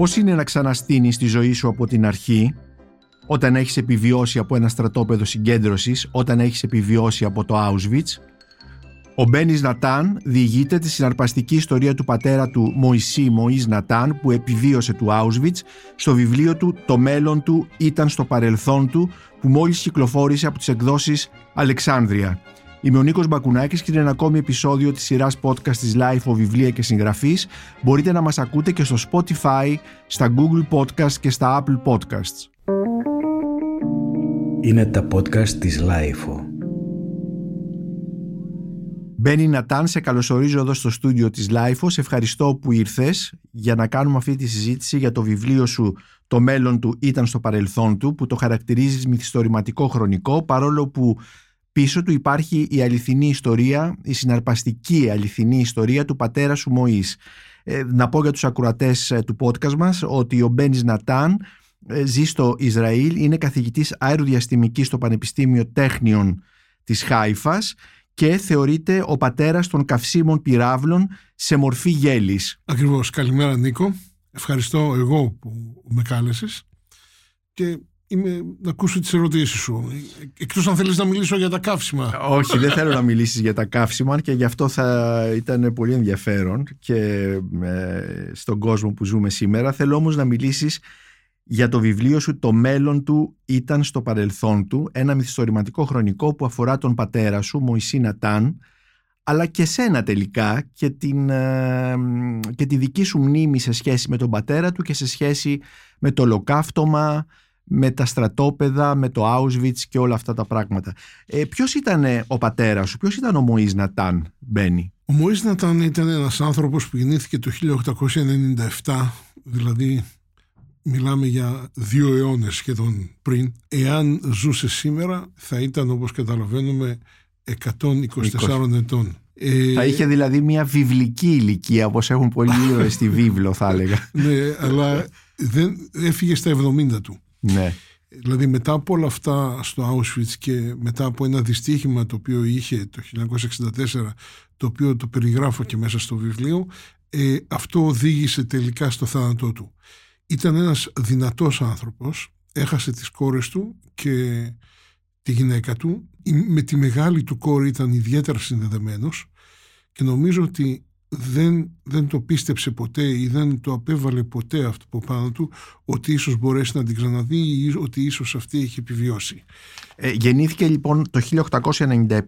Πώς είναι να ξαναστείνεις τη ζωή σου από την αρχή, όταν έχεις επιβιώσει από ένα στρατόπεδο συγκέντρωσης, όταν έχεις επιβιώσει από το Auschwitz. Ο Μπένις Νατάν διηγείται τη συναρπαστική ιστορία του πατέρα του Μωυσή Μωής Νατάν που επιβίωσε του Auschwitz στο βιβλίο του «Το μέλλον του ήταν στο παρελθόν του» που μόλις κυκλοφόρησε από τις εκδόσεις Αλεξάνδρεια. Είμαι ο Νίκος Μπακουνάκης και είναι ένα ακόμη επεισόδιο της σειράς podcast της Life of Βιβλία και Συγγραφής. Μπορείτε να μας ακούτε και στο Spotify, στα Google Podcasts και στα Apple Podcasts. Είναι τα podcast της Life. Μπένι Νατάν, σε καλωσορίζω εδώ στο στούντιο της Life. Σε ευχαριστώ που ήρθες για να κάνουμε αυτή τη συζήτηση για το βιβλίο σου «Το μέλλον του ήταν στο παρελθόν του» που το χαρακτηρίζεις μυθιστορηματικό χρονικό παρόλο που Πίσω του υπάρχει η αληθινή ιστορία, η συναρπαστική αληθινή ιστορία του πατέρα σου Μωής. Ε, να πω για τους ακροατές ε, του podcast μας ότι ο Μπένις Νατάν ε, ζει στο Ισραήλ, είναι καθηγητής αεροδιαστημικής στο Πανεπιστήμιο Τέχνιων της Χάιφας και θεωρείται ο πατέρας των καυσίμων πυράβλων σε μορφή γέλης. Ακριβώς. Καλημέρα Νίκο. Ευχαριστώ εγώ που με κάλεσες και είμαι, να ακούσω τις ερωτήσεις σου. Εκτός αν θέλεις να μιλήσω για τα καύσιμα. Όχι, δεν θέλω να μιλήσεις για τα καύσιμα και γι' αυτό θα ήταν πολύ ενδιαφέρον και ε, στον κόσμο που ζούμε σήμερα. Θέλω όμως να μιλήσεις για το βιβλίο σου «Το μέλλον του ήταν στο παρελθόν του», ένα μυθιστορηματικό χρονικό που αφορά τον πατέρα σου, Μωυσή Νατάν, αλλά και σένα τελικά και, την, ε, και τη δική σου μνήμη σε σχέση με τον πατέρα του και σε σχέση με το ολοκαύτωμα, με τα στρατόπεδα, με το Auschwitz και όλα αυτά τα πράγματα. Ε, ποιος ήταν ο πατέρας σου, ποιος ήταν ο Μωής Νατάν, Μπένι; Ο Μωής Νατάν ήταν ένας άνθρωπος που γεννήθηκε το 1897, δηλαδή μιλάμε για δύο αιώνες σχεδόν πριν. Εάν ζούσε σήμερα θα ήταν όπως καταλαβαίνουμε 124 ετών. Ε, θα είχε δηλαδή μια βιβλική ηλικία όπως έχουν πολλοί ήρωες στη βίβλο θα έλεγα. ναι, αλλά δεν έφυγε στα 70 του. Ναι. Δηλαδή μετά από όλα αυτά στο Auschwitz και μετά από ένα δυστύχημα το οποίο είχε το 1964 το οποίο το περιγράφω και μέσα στο βιβλίο ε, αυτό οδήγησε τελικά στο θάνατό του. Ήταν ένας δυνατός άνθρωπος, έχασε τις κόρες του και τη γυναίκα του. Με τη μεγάλη του κόρη ήταν ιδιαίτερα συνδεδεμένος και νομίζω ότι δεν, δεν το πίστεψε ποτέ ή δεν το απέβαλε ποτέ αυτό από πάνω του ότι ίσως μπορέσει να την ξαναδεί ή ότι ίσως αυτή έχει επιβιώσει. Ε, γεννήθηκε λοιπόν το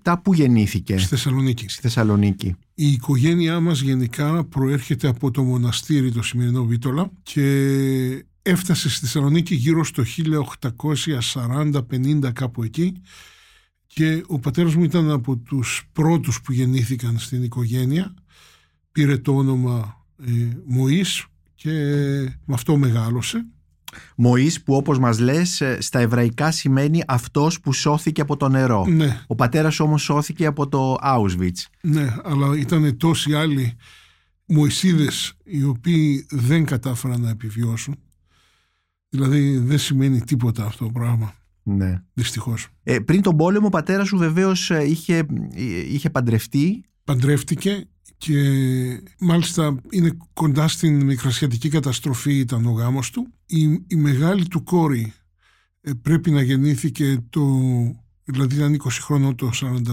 1897. Πού γεννήθηκε; Στη Θεσσαλονίκη. Στη Θεσσαλονίκη. Η γεννηθηκε μας γενικά προέρχεται από το μοναστήρι το σημερινό Βίτολα και έφτασε στη Θεσσαλονίκη γύρω στο 1840-50 κάπου εκεί και ο πατέρας μου ήταν από τους πρώτους που γεννήθηκαν στην οικογένεια πήρε το όνομα ε, Μωής και με αυτό μεγάλωσε. Μωής που όπως μας λες ε, στα εβραϊκά σημαίνει αυτός που σώθηκε από το νερό. Ναι. Ο πατέρας όμως σώθηκε από το Auschwitz. Ναι, αλλά ήταν τόσοι άλλοι Μωυσίδες οι οποίοι δεν κατάφεραν να επιβιώσουν. Δηλαδή δεν σημαίνει τίποτα αυτό το πράγμα. Ναι. Δυστυχώς. Ε, πριν τον πόλεμο ο πατέρας σου βεβαίως ε, είχε, είχε παντρευτεί. Παντρεύτηκε και μάλιστα είναι κοντά στην μικρασιατική καταστροφή ήταν ο γάμος του. Η, η μεγάλη του κόρη ε, πρέπει να γεννήθηκε το, δηλαδή ήταν 20 χρόνο το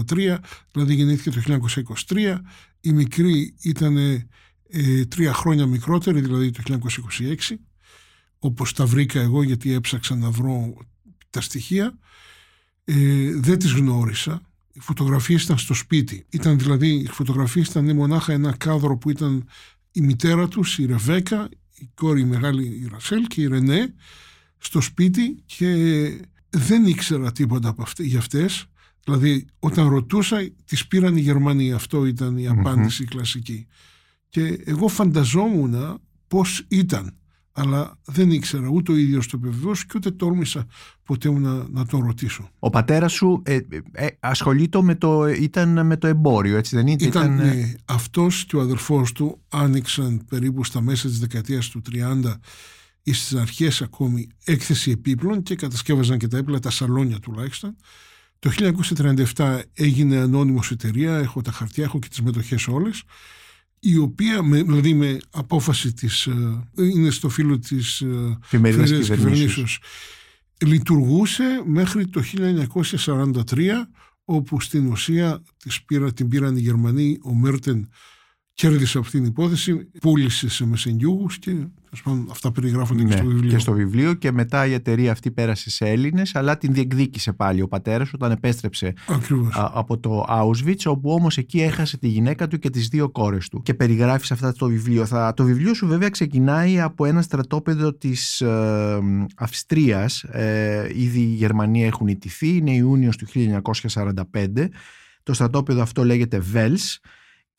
43, δηλαδή γεννήθηκε το 1923. Η μικρή ήταν ε, τρία χρόνια μικρότερη, δηλαδή το 1926, όπως τα βρήκα εγώ γιατί έψαξα να βρω τα στοιχεία. Ε, δεν τις γνώρισα οι φωτογραφίες ήταν στο σπίτι. Ήταν δηλαδή, οι φωτογραφίες ήταν μονάχα ένα κάδρο που ήταν η μητέρα τους, η Ρεβέκα, η κόρη η μεγάλη η Ρασέλ και η Ρενέ στο σπίτι και δεν ήξερα τίποτα από αυτές, για αυτές. Δηλαδή όταν ρωτούσα τις πήραν οι Γερμανοί. Αυτό ήταν η απάντηση κλασική. Και εγώ φανταζόμουν πώς ήταν αλλά δεν ήξερα ούτε ο ίδιος το επιβεβαίωσε και ούτε τόλμησα ποτέ μου να, να τον ρωτήσω. Ο πατέρας σου ε, ε, ασχολείται με το, ήταν με το εμπόριο, έτσι δεν ήταν. Ήταν, ήταν... Ναι, αυτός και ο αδερφός του άνοιξαν περίπου στα μέσα της δεκαετίας του 30 ή στις αρχές ακόμη έκθεση επίπλων και κατασκεύαζαν και τα έπλα, τα σαλόνια τουλάχιστον. Το 1937 έγινε ανώνυμος εταιρεία, έχω τα χαρτιά, έχω και τις μετοχές όλες η οποία με, δηλαδή με απόφαση της ε, είναι στο φύλλο της ε, Εφημερίδας εφημερίδας κυβερνήσεως. κυβερνήσεως λειτουργούσε μέχρι το 1943 όπου στην ουσία της πήρα, την πήραν οι Γερμανοί ο Μέρτεν κέρδισε αυτή την υπόθεση πούλησε σε μεσενγιούγους και τέλος πάντων, αυτά περιγράφονται και Ναι, στο βιβλίο. και στο βιβλίο και μετά η εταιρεία αυτή πέρασε σε Έλληνες αλλά την διεκδίκησε πάλι ο πατέρας όταν επέστρεψε Ακριβώς. α, από το Auschwitz όπου όμως εκεί έχασε τη γυναίκα του και τις δύο κόρες του. Και περιγράφεις σε αυτά το βιβλίο. Θα, το βιβλίο σου βέβαια ξεκινάει από ένα στρατόπεδο της ε, Αυστρίας. Ε, ήδη οι Γερμανοί έχουν ιτηθεί είναι Ιούνιος του 1945 το στρατόπεδο αυτό λέγεται Vels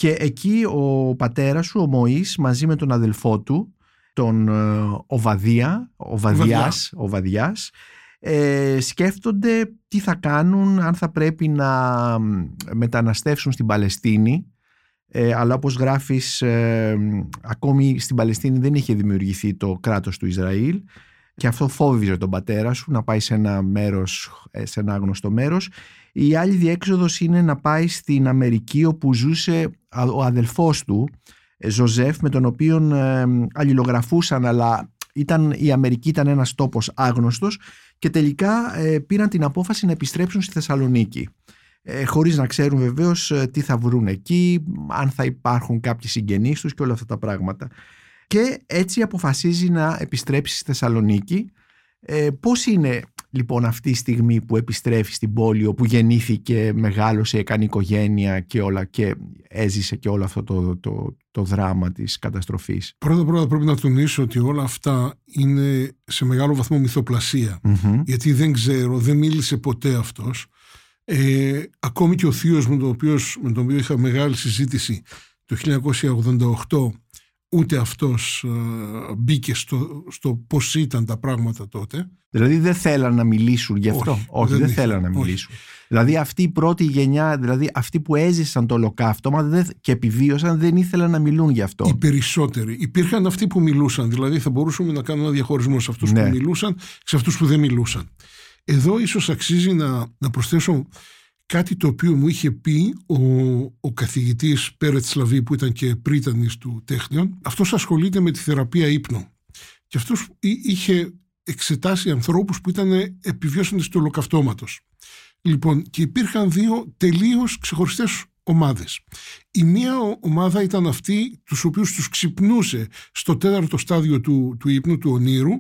και εκεί ο πατέρας σου, ο Μωής, μαζί με τον αδελφό του, τον ε, Οβαδία, Οβαδιάς, Οβαδιάς. Ε, σκέφτονται τι θα κάνουν αν θα πρέπει να μ, μεταναστεύσουν στην Παλαιστίνη. Ε, αλλά όπως γράφεις ε, ακόμη στην Παλαιστίνη δεν είχε δημιουργηθεί το κράτος του Ισραήλ και αυτό φόβιζε τον πατέρα σου να πάει σε ένα μέρος, ε, σε ένα άγνωστο μέρος η άλλη διέξοδος είναι να πάει στην Αμερική όπου ζούσε α- ο αδελφός του ε, Ζωζέφ με τον οποίο ε, αλληλογραφούσαν αλλά ήταν, η Αμερική ήταν ένας τόπος άγνωστος και τελικά ε, πήραν την απόφαση να επιστρέψουν στη Θεσσαλονίκη ε, χωρίς να ξέρουν βεβαίως ε, τι θα βρουν εκεί, αν θα υπάρχουν κάποιοι συγγενείς τους και όλα αυτά τα πράγματα. Και έτσι αποφασίζει να επιστρέψει στη Θεσσαλονίκη. Ε, πώς είναι λοιπόν αυτή η στιγμή που επιστρέφει στην πόλη όπου γεννήθηκε, μεγάλωσε, έκανε οικογένεια και όλα και έζησε και όλο αυτό το, το, το δράμα της καταστροφής; Πρώτα πρώτα πρέπει να τονίσω ότι όλα αυτά είναι σε μεγάλο βαθμό μυθοπλασία. Μμμ. γιατί δεν ξέρω, δεν μίλησε ποτέ αυτός. Ε, ακόμη και ο θείος μου, τον οποίος, με τον οποίο είχα μεγάλη συζήτηση το 1988, ούτε αυτός ε, μπήκε στο, στο πώς ήταν τα πράγματα τότε. Δηλαδή δεν θέλαν να μιλήσουν γι' αυτό; Όχι, Όχι, δεν δεν, ήθελαν, θέλαν να όχι. μιλήσουν. Δηλαδή αυτή η πρώτη γενιά, δηλαδή αυτοί που έζησαν το ολοκαύτωμα δεν, και επιβίωσαν δεν ήθελαν να μιλούν γι' αυτό. Οι περισσότεροι. Υπήρχαν αυτοί που μιλούσαν, δηλαδή θα μπορούσαμε να κάνουμε ένα διαχωρισμό σε αυτούς Ναι. που μιλούσαν σε αυτούς που δεν μιλούσαν. Εδώ ίσως αξίζει να, να προσθέσω κάτι το οποίο μου είχε πει ο, ο καθηγητής Πέρετ Σλαβή που ήταν και πρίτανης του Τέχνιον. Αυτός ασχολείται με τη θεραπεία ύπνου. Και αυτός εί- είχε εξετάσει ανθρώπους που ήταν επιβιώσαντες του ολοκαυτώματος. Λοιπόν, και υπήρχαν δύο τελείως ξεχωριστές ομάδες. Η μία ο- ομάδα ήταν αυτή τους οποίους τους ξυπνούσε στο τέταρτο στάδιο του, του ύπνου, του ονείρου.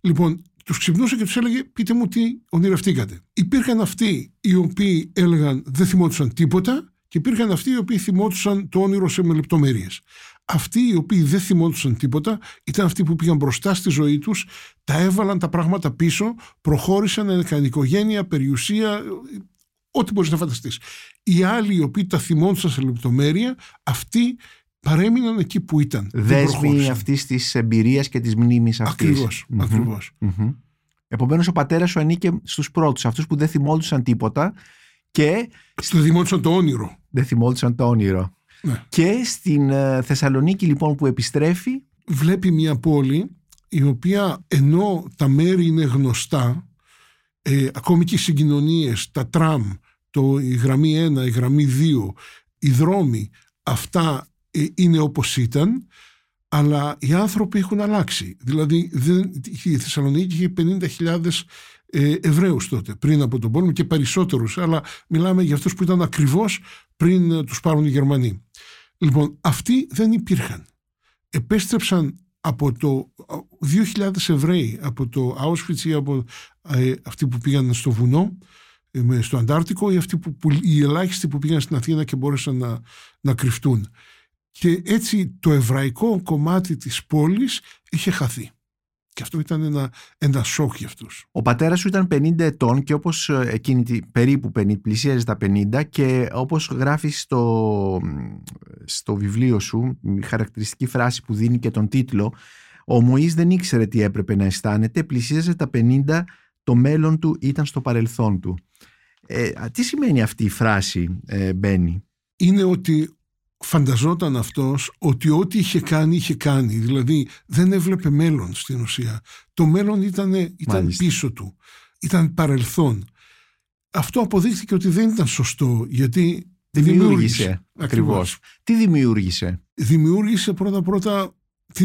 Λοιπόν, τους ξυπνούσε και τους έλεγε πείτε μου τι ονειρευτήκατε. Υπήρχαν αυτοί οι οποίοι έλεγαν δεν θυμόντουσαν τίποτα και υπήρχαν αυτοί οι οποίοι θυμόντουσαν το όνειρο σε με λεπτομέρειες. Αυτοί οι οποίοι δεν θυμόντουσαν τίποτα ήταν αυτοί που πήγαν μπροστά στη ζωή τους, τα έβαλαν τα πράγματα πίσω, προχώρησαν, έκαναν οικογένεια, περιουσία, ό,τι μπορείς να φανταστείς. Οι άλλοι οι οποίοι τα θυμόντουσαν σε λεπτομέρεια, αυτοί παρέμειναν εκεί που ήταν. Δεν Δέσμοι προχώρησαν. αυτής της εμπειρίας και της μνήμης αυτής. Ακριβώς, ακριβώς. Επομένως, ο πατέρας σου ανήκε στους πρώτους, αυτούς που δεν θυμόντουσαν τίποτα και Στο θυμόντουσαν το όνειρο. δεν θυμόντουσαν το όνειρο. Ναι. Και στην ε, Θεσσαλονίκη, λοιπόν, που επιστρέφει, βλέπει μια πόλη η οποία ενώ τα μέρη είναι γνωστά ε, ακόμη και οι συγκοινωνίες, τα τραμ, το, η γραμμή 1, η γραμμή 2, οι δρόμοι, αυτά ε, είναι όπως ήταν, αλλά οι άνθρωποι έχουν αλλάξει. Δηλαδή δεν, η Θεσσαλονίκη είχε 50.000 ε, Εβραίους τότε, πριν από τον πόλεμο και περισσότερους, αλλά μιλάμε για αυτούς που ήταν ακριβώς πριν ε, τους πάρουν οι Γερμανοί. Λοιπόν, αυτοί δεν υπήρχαν επέστρεψαν από το 2.000 Εβραίοι από το Auschwitz ή από ε, αυτοί που πήγαν στο βουνό ε, με- στο Αντάρτικο ή αυτοί που, που, οι ελάχιστοι που πήγαν στην Αθήνα και μπόρεσαν να, να κρυφτούν. Και έτσι το εβραϊκό κομμάτι της πόλης είχε χαθεί. Και αυτό ήταν ένα, ένα σοκ για αυτούς. ο πατέρας σου ήταν 50 ετών και όπως ε, εκείνη τη, περίπου 50, πλησίαζε τα 50 και όπως γράφεις στο, στο βιβλίο σου, η χαρακτηριστική φράση που δίνει και τον τίτλο, ο Μωής δεν ήξερε τι έπρεπε να αισθάνεται, πλησίαζε τα 50, το μέλλον του ήταν στο παρελθόν του. Ε, α, τι σημαίνει αυτή η φράση, ε, Μπένι; είναι ότι φανταζόταν αυτός ότι ό,τι είχε κάνει είχε κάνει. Δηλαδή δεν έβλεπε μέλλον στην ουσία. Το μέλλον ήταν, ήταν Μάλιστα. πίσω του. Ήταν παρελθόν. Αυτό αποδείχθηκε ότι δεν ήταν σωστό γιατί Δημιούργησε. Ακριβώς. Τι δημιούργησε; Δημιούργησε πρώτα-πρώτα,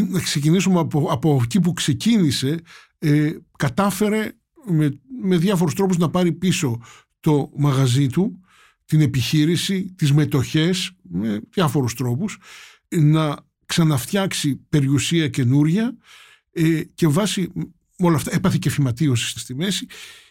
να ξεκινήσουμε από, από εκεί που ξεκίνησε, ε, κατάφερε με, με διάφορους τρόπους να πάρει πίσω το μαγαζί του, την επιχείρηση, τις μετοχές, με διάφορους τρόπους, να ξαναφτιάξει περιουσία καινούρια ε, και βάσει όλα αυτά έπαθε και φυματίωση στη μέση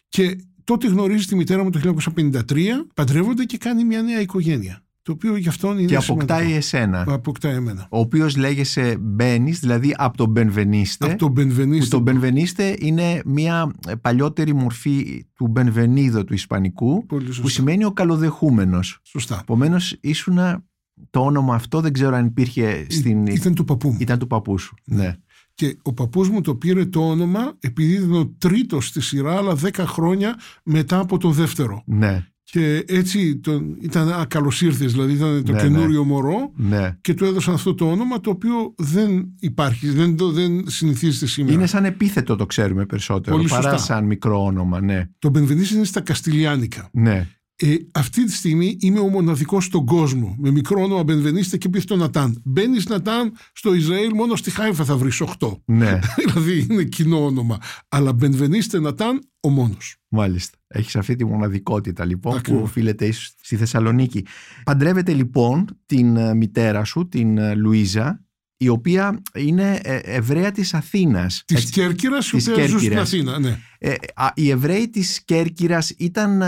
και τότε γνωρίζει τη μητέρα μου το 1953, παντρεύονται και κάνει μια νέα οικογένεια. Το οποίο γι' αυτόν είναι Και αποκτάει σημαντικό. εσένα. Αποκτάει εμένα. Ο οποίος λέγεσαι Μπένι, δηλαδή από τον Μπενβενίστε. Από τον Μπενβενίστε. Που το Μπενβενίστε είναι μια παλιότερη μορφή του Μπενβενίδο του Ισπανικού. Που σημαίνει ο καλοδεχούμενος. Σωστά. Επομένως ήσουν το όνομα αυτό, δεν ξέρω αν υπήρχε στην. Ήταν του παππού μου. Ήταν του παππού σου. Ναι. Και ο παππούς μου το πήρε το όνομα επειδή ήταν ο τρίτος στη σειρά, αλλά δέκα χρόνια μετά από το δεύτερο. Ναι. Και έτσι τον, ήταν α, καλώς ήρθες, δηλαδή ήταν το ναι, καινούριο ναι. μωρό ναι. και του έδωσαν αυτό το όνομα το οποίο δεν υπάρχει, δεν, το, δεν συνηθίζεται σήμερα. Είναι σαν επίθετο το ξέρουμε περισσότερο Πολύ παρά σαν μικρό όνομα, ναι. Το Μπενβενίς είναι στα Καστιλιάνικα. Ναι. Ε, αυτή τη στιγμή είμαι ο μοναδικός στον κόσμο με μικρό όνομα Μπενβενίστε και πίθ το Νατάν. Μπαίνεις Νατάν στο Ισραήλ, μόνο στη Χάιφα θα βρεις 8. Ναι. δηλαδή είναι κοινό όνομα. Αλλά Μπενβενίστε Νατάν ο μόνος. Μάλιστα. Έχεις αυτή τη μοναδικότητα λοιπόν που οφείλεται ίσω στη Θεσσαλονίκη. Παντρεύεται λοιπόν την ε, μητέρα σου, την ε, Λουίζα, η οποία είναι ε, Εβραία της Αθήνας. Της Κέρκυρας, η οποία ζούσε στην Αθήνα, ναι. Ε, οι Εβραίοι της Κέρκυρας ήταν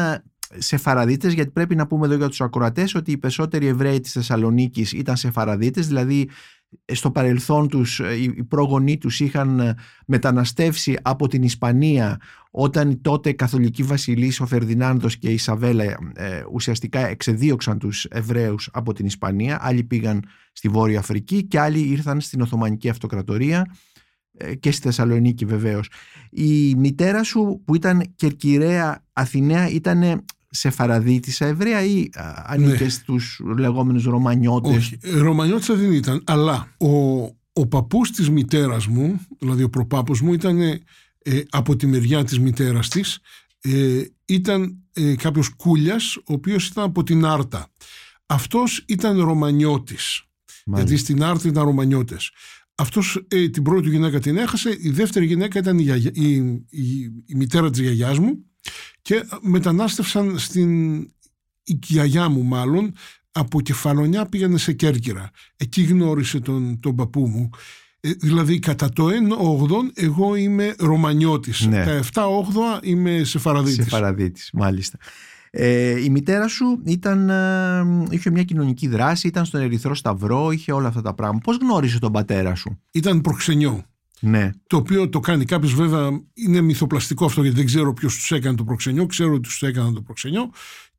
Σεφαραδίτες γιατί πρέπει να πούμε εδώ για τους ακροατές ότι οι περισσότεροι Εβραίοι της Θεσσαλονίκης ήταν Σεφαραδίτες δηλαδή στο παρελθόν τους οι πρόγονοί τους είχαν μεταναστεύσει από την Ισπανία όταν τότε καθολική βασιλής ο Φερδινάνδος και η Σαβέλα ε, ουσιαστικά εξεδίωξαν τους Εβραίους από την Ισπανία άλλοι πήγαν στη Βόρεια Αφρική και άλλοι ήρθαν στην Οθωμανική Αυτοκρατορία ε, και στη Θεσσαλονίκη βεβαίως. Η μητέρα σου που ήταν Κερκυραία Αθηναία ήταν Σεφαραδίτησα Εβραία ή ανήκες ναι. στους λεγόμενους Ρωμανιώτες; Όχι, ε, Ρωμανιώτησα δεν ήταν, αλλά ο, ο παππούς της μητέρας μου, δηλαδή ο προπάπος μου ήταν ε, από τη μεριά της μητέρας της, ε, ήταν ε, κάποιος κούλιας, ο οποίος ήταν από την Άρτα. Αυτός ήταν Ρωμανιώτης, γιατί στην Άρτα ήταν Ρωμανιώτες. Αυτός ε, την πρώτη γυναίκα την έχασε, η δεύτερη γυναίκα ήταν η, η, η, η μητέρα της γιαγιάς μου, και μετανάστευσαν στην η γιαγιά μου μάλλον από Κεφαλονιά πήγανε σε Κέρκυρα εκεί γνώρισε τον, τον παππού μου ε, δηλαδή κατά το 1 εγώ είμαι Ρωμανιώτης ναι. τα 7 8 είμαι Σεφαραδίτης Σεφαραδίτης μάλιστα ε, η μητέρα σου ήταν, ε, είχε μια κοινωνική δράση, ήταν στον Ερυθρό Σταυρό, είχε όλα αυτά τα πράγματα. Πώς γνώρισε τον πατέρα σου; Ήταν προξενιό. Ναι. Το οποίο το κάνει κάποιος, βέβαια, είναι μυθοπλαστικό αυτό γιατί δεν ξέρω ποιος τους έκανε το προξενιό. Ξέρω ότι τους έκαναν το προξενιό.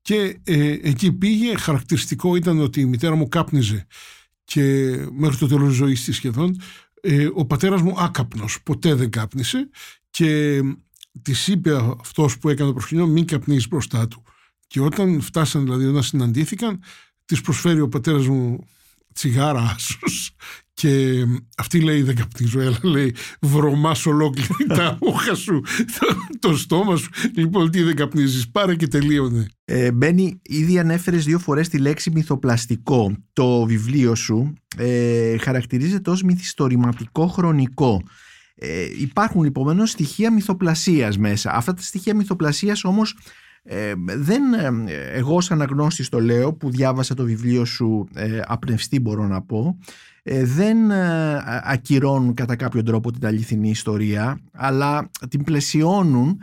Και ε, εκεί πήγε. Χαρακτηριστικό ήταν ότι η μητέρα μου κάπνιζε και μέχρι το τέλος της ζωής της σχεδόν. Ε, ο πατέρας μου άκαπνος, ποτέ δεν κάπνισε. Και της είπε αυτός που έκανε το προξενιό, μην καπνίζεις μπροστά του. Και όταν φτάσαν, δηλαδή, όταν συναντήθηκαν, της προσφέρει ο πατέρας μου τσιγάρα άσος και αυτή λέει δεν καπνίζω, έλα λέει βρωμάς ολόκληρη τα ούχα σου, το, στόμα σου. Λοιπόν τι δεν καπνίζεις, πάρε και τελείωνε. Ε, Μπαίνει, ήδη ανέφερες δύο φορές τη λέξη μυθοπλαστικό. Το βιβλίο σου ε, χαρακτηρίζεται ως μυθιστορηματικό χρονικό. Ε, υπάρχουν λοιπόν στοιχεία μυθοπλασίας μέσα. Αυτά τα στοιχεία μυθοπλασίας όμως ε, δεν, ε, εγώ σαν αναγνώστης το λέω που διάβασα το βιβλίο σου ε, απνευστή μπορώ να πω ε, δεν ε, ακυρώνουν κατά κάποιο τρόπο την αληθινή ιστορία αλλά την πλαισιώνουν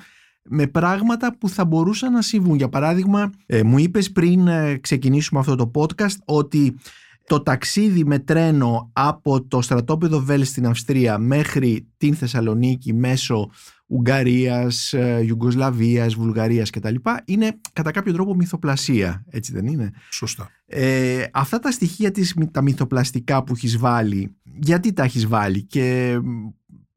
με πράγματα που θα μπορούσαν να συμβούν. Για παράδειγμα, μου είπες πριν ξεκινήσουμε αυτό το podcast ότι το ταξίδι με τρένο από το στρατόπεδο Βέλ στην Αυστρία μέχρι την Θεσσαλονίκη μέσω Ουγγαρίας, ε, Ιουγκοσλαβίας, Βουλγαρίας κτλ. είναι κατά κάποιο τρόπο μυθοπλασία, έτσι δεν είναι; Σωστά. Ε, αυτά τα στοιχεία της, τα μυθοπλαστικά που έχεις βάλει, γιατί τα έχεις βάλει και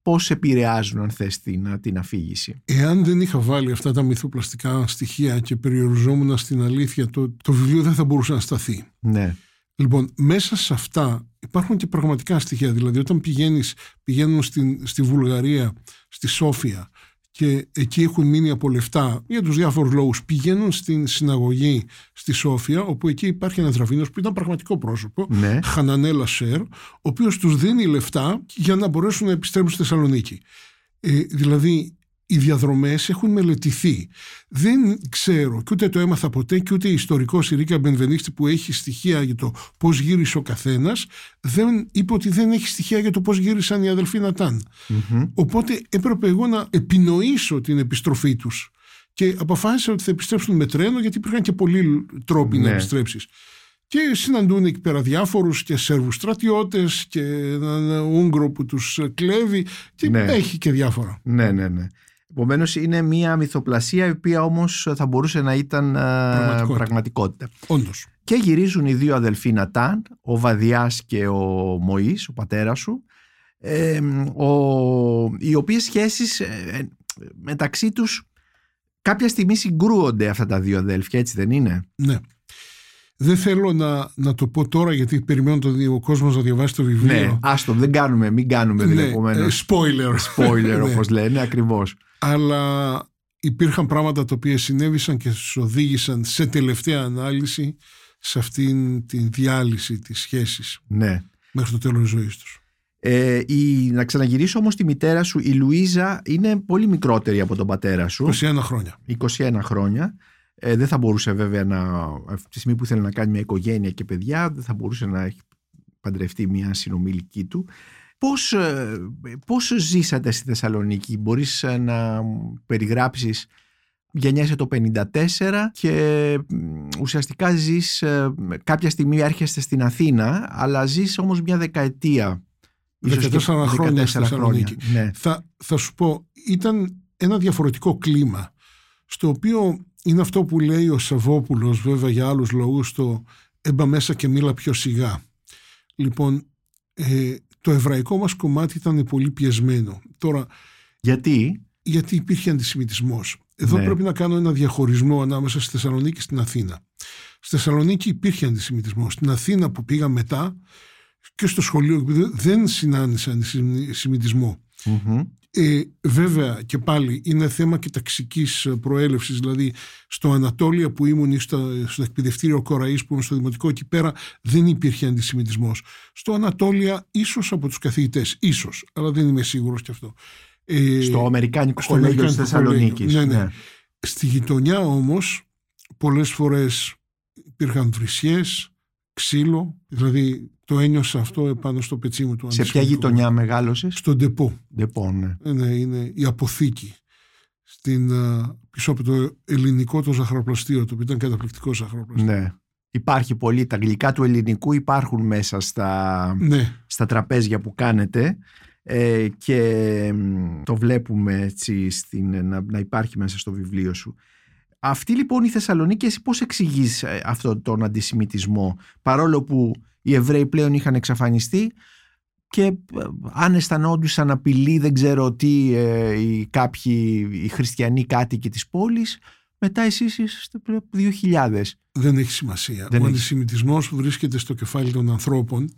πώς επηρεάζουν αν θες την, την αφήγηση; Εάν δεν είχα βάλει αυτά τα μυθοπλαστικά στοιχεία και περιοριζόμουν στην αλήθεια, το, το βιβλίο δεν θα μπορούσε να σταθεί. Ναι. Λοιπόν, μέσα σε αυτά υπάρχουν και πραγματικά στοιχεία. Δηλαδή, όταν πηγαίνεις, πηγαίνουν στην, στη Βουλγαρία, στη Σόφια και εκεί έχουν μείνει από λεφτά για τους διάφορους λόγους πηγαίνουν στην συναγωγή στη Σόφια όπου εκεί υπάρχει ένας ραβίνος που ήταν πραγματικό πρόσωπο Ναι. Χανανέλα Σέρ ο οποίος τους δίνει λεφτά για να μπορέσουν να επιστρέψουν στη Θεσσαλονίκη ε, δηλαδή οι διαδρομές έχουν μελετηθεί. Δεν ξέρω και ούτε το έμαθα ποτέ και ούτε η ιστορικός η Ρίκα Μπενβενίστη που έχει στοιχεία για το πώς γύρισε ο καθένας δεν είπε ότι δεν έχει στοιχεία για το πώς γύρισαν οι αδελφοί Νατάν. Μμμ. Οπότε έπρεπε εγώ να επινοήσω την επιστροφή τους και αποφάσισα ότι θα επιστρέψουν με τρένο γιατί υπήρχαν και πολλοί τρόποι να Ναι. επιστρέψεις. Και συναντούν εκεί πέρα διάφορους και Σέρβους στρατιώτες και έναν Ούγγρο που τους κλέβει και Ναι. έχει και διάφορα. Ναι, ναι, ναι. Επομένως, είναι μια μυθοπλασία η οποία όμως θα μπορούσε να ήταν ε, Πραγματικότητα. πραγματικότητα. Όντως. Και γυρίζουν οι δύο αδελφοί Νατάν, ο Βαδιάς και ο Μωής, ο πατέρας σου, ε, ο, οι οποίες σχέσεις ε, ε, μεταξύ τους κάποια στιγμή συγκρούονται αυτά τα δύο αδέλφια, έτσι δεν είναι; Ναι. Δεν θέλω να, να το πω τώρα γιατί περιμένω τον δι- ο κόσμος να διαβάσει το βιβλίο. Ναι, άστο, δεν κάνουμε, μην κάνουμε δηλαδή, Ναι, επομένως, ε, spoiler. spoiler Ναι. όπως λένε, ακριβώς. Αλλά υπήρχαν πράγματα τα οποία συνέβησαν και τους οδήγησαν σε τελευταία ανάλυση σε αυτήν την διάλυση της σχέσης Ναι. μέχρι το τέλος της ζωής τους. Ε, η, να ξαναγυρίσω όμως τη μητέρα σου, η Λουίζα είναι πολύ μικρότερη από τον πατέρα σου. 21 χρόνια. 21 χρόνια. Ε, δεν θα μπορούσε βέβαια να, αυτή τη στιγμή που ήθελε να κάνει μια οικογένεια και παιδιά, δεν θα μπορούσε να έχει παντρευτεί μια συνομιλική του. Πώς, ε, πώς ζήσατε στη Θεσσαλονίκη, μπορείς ε, να περιγράψεις γεννιέσαι το 54 και μ, ουσιαστικά ζεις ε, κάποια στιγμή έρχεστε στην Αθήνα αλλά ζεις όμως μια δεκαετία 14 χρόνια στη Θεσσαλονίκη. Ναι. Θα, θα σου πω, ήταν ένα διαφορετικό κλίμα στο οποίο είναι αυτό που λέει ο Σαββόπουλος βέβαια για άλλους λόγους το έμπα μέσα και μίλα πιο σιγά. Λοιπόν, ε, το εβραϊκό μας κομμάτι ήταν πολύ πιεσμένο. Τώρα, Γιατί; γιατί υπήρχε αντισημιτισμός. Εδώ Ναι. πρέπει να κάνω ένα διαχωρισμό ανάμεσα στη Θεσσαλονίκη και στην Αθήνα. Στη Θεσσαλονίκη υπήρχε αντισημιτισμός. Στην Αθήνα που πήγα μετά και στο σχολείο δεν συνάντησα αντισημιτισμό. Μμμ. Ε, βέβαια και πάλι είναι θέμα και ταξικής προέλευσης δηλαδή στο Ανατόλια που ήμουν ή στο, στο εκπαιδευτήριο Κοραής που ήμουν στο Δημοτικό εκεί πέρα δεν υπήρχε αντισημιτισμός στο Ανατόλια ίσως από τους καθηγητές ίσως αλλά δεν είμαι σίγουρος κι αυτό ε, στο Αμερικάνικο στο Κολέγιο της Αμερικάνικο Κολέγιο. Θεσσαλονίκης. Ναι, ναι. Στη γειτονιά όμως πολλές φορές υπήρχαν βρισιές, ξύλο, δηλαδή το ένιωσα αυτό επάνω στο πετσί μου. Το Σε ποια αντισημιτικό. γειτονιά μεγάλωσες; Στον Ντεπό. Λοιπόν, ναι. Ε, Ναι, είναι η αποθήκη. Στην, α, πίσω από το ελληνικό το ζαχαροπλαστείο, το οποίο ήταν καταπληκτικό ζαχαροπλαστείο. ναι. Υπάρχει πολύ. Τα γλυκά του ελληνικού υπάρχουν μέσα στα, Ναι, στα τραπέζια που κάνετε ε, και μ, το βλέπουμε έτσι στην, να, να υπάρχει μέσα στο βιβλίο σου. Αυτή λοιπόν η Θεσσαλονίκη, εσύ πώς εξηγείς ε, αυτόν τον αντισημιτισμό παρόλο που οι Εβραίοι πλέον είχαν εξαφανιστεί και ε, αν αισθανόντουσαν απειλή δεν ξέρω τι ε, οι, κάποιοι οι χριστιανοί κάτοικοι της πόλης μετά εσείς είστε πριν από 2000. δεν έχει σημασία. Δεν ο έχει. αντισημιτισμός βρίσκεται στο κεφάλι των ανθρώπων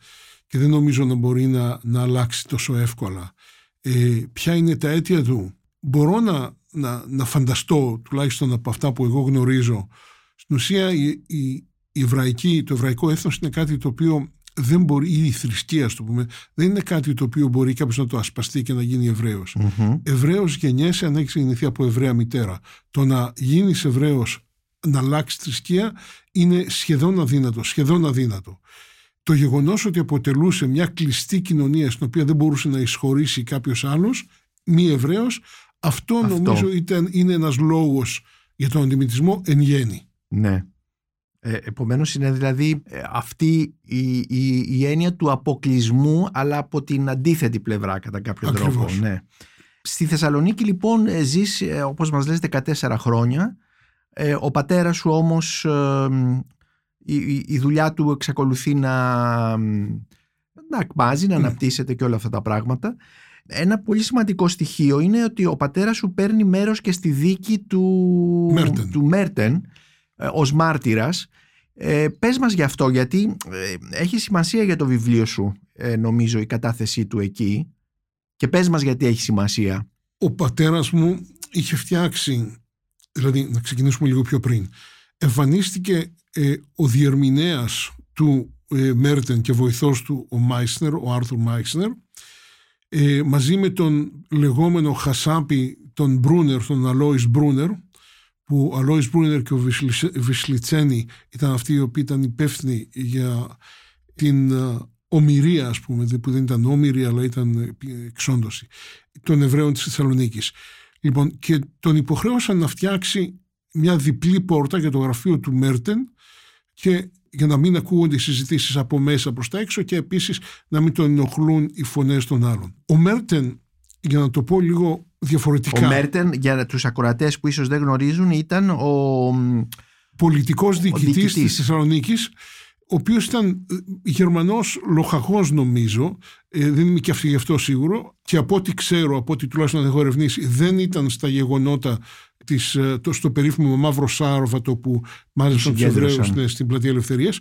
και δεν νομίζω να μπορεί να, να αλλάξει τόσο εύκολα. Ε, ποια είναι τα αίτια του; Μπορώ να, να, να φανταστώ, τουλάχιστον από αυτά που εγώ γνωρίζω, στην ουσία η, η, η εβραϊκή, το εβραϊκό έθνος είναι κάτι το οποίο δεν μπορεί, ή η θρησκεία, ας το πούμε, δεν είναι κάτι το οποίο μπορεί κάποιος να το ασπαστεί και να γίνει Εβραίος. Μμμ. Εβραίος γεννιέσαι αν έχεις γεννηθεί από Εβραία μητέρα. Το να γίνεις Εβραίος, να αλλάξεις θρησκεία είναι σχεδόν αδύνατο, σχεδόν αδύνατο. Το γεγονός ότι αποτελούσε μια κλειστή κοινωνία στην οποία δεν μπορούσε να εισχωρήσει κάποιος άλλος, μη Εβραίος, αυτό, Αυτό. νομίζω ήταν, είναι ένας λόγος για τον αντιμετισμό εν γέννη. Ναι. Ε, επομένως είναι δηλαδή ε, αυτή η, η, η έννοια του αποκλεισμού αλλά από την αντίθετη πλευρά κατά κάποιο Ακριβώς. τρόπο. Ναι. Στη Θεσσαλονίκη λοιπόν ε, ζεις ε, όπως μας λες 14 χρόνια. Ε, ο πατέρας σου όμως ε, μ, η, η- η δουλειά του εξακολουθεί να, μ, να ακμάζει, να Ναι. αναπτύσσεται και όλα αυτά τα πράγματα. Ένα πολύ σημαντικό στοιχείο είναι ότι ο πατέρας σου παίρνει μέρος και στη δίκη του Μέρτεν. του Μέρτεν ε, ως μάρτυρας. Ε, πες μας γι' αυτό γιατί ε, έχει σημασία για το βιβλίο σου ε, νομίζω η κατάθεσή του εκεί και πες μας γιατί έχει σημασία. Ο πατέρας μου είχε φτιάξει, δηλαδή να ξεκινήσουμε λίγο πιο πριν, εμφανίστηκε ε, ο διερμηνέας του ε, Μέρτεν και βοηθός του ο Μάισνερ, ο Άρθουρ Μάισνερ, ε, μαζί με τον λεγόμενο Χασάπη τον Μπρούνερ, τον Αλόις Μπρούνερ, που ο Αλόις Μπρούνερ και ο Βισλιτσένη ήταν αυτοί οι οποίοι ήταν υπεύθυνοι για την ε, ομοιρία, ας πούμε, που δεν ήταν όμοιρη αλλά ήταν εξόντωση των Εβραίων της Θεσσαλονίκης. Λοιπόν, και τον υποχρέωσαν να φτιάξει μια διπλή πόρτα για το γραφείο του Μέρτεν και για να μην ακούγονται οι συζητήσεις από μέσα προς τα έξω και επίσης να μην τον ενοχλούν οι φωνές των άλλων. Ο Μέρτεν, για να το πω λίγο διαφορετικά... Ο Μέρτεν, για τους ακροατές που ίσως δεν γνωρίζουν, ήταν ο... Πολιτικός διοικητής, της Θεσσαλονίκης ο οποίος ήταν ε, Γερμανός λοχαγός, νομίζω, ε, δεν είμαι και αυτή γι' αυτό σίγουρο, και από ό,τι ξέρω, από ό,τι τουλάχιστον έχω ερευνήσει, δεν ήταν στα γεγονότα της, ε, το, στο περίφημο Μαύρο Σάρβατο που μάζεψαν του Εβραίου ναι, στην Πλατεία Ελευθερίας.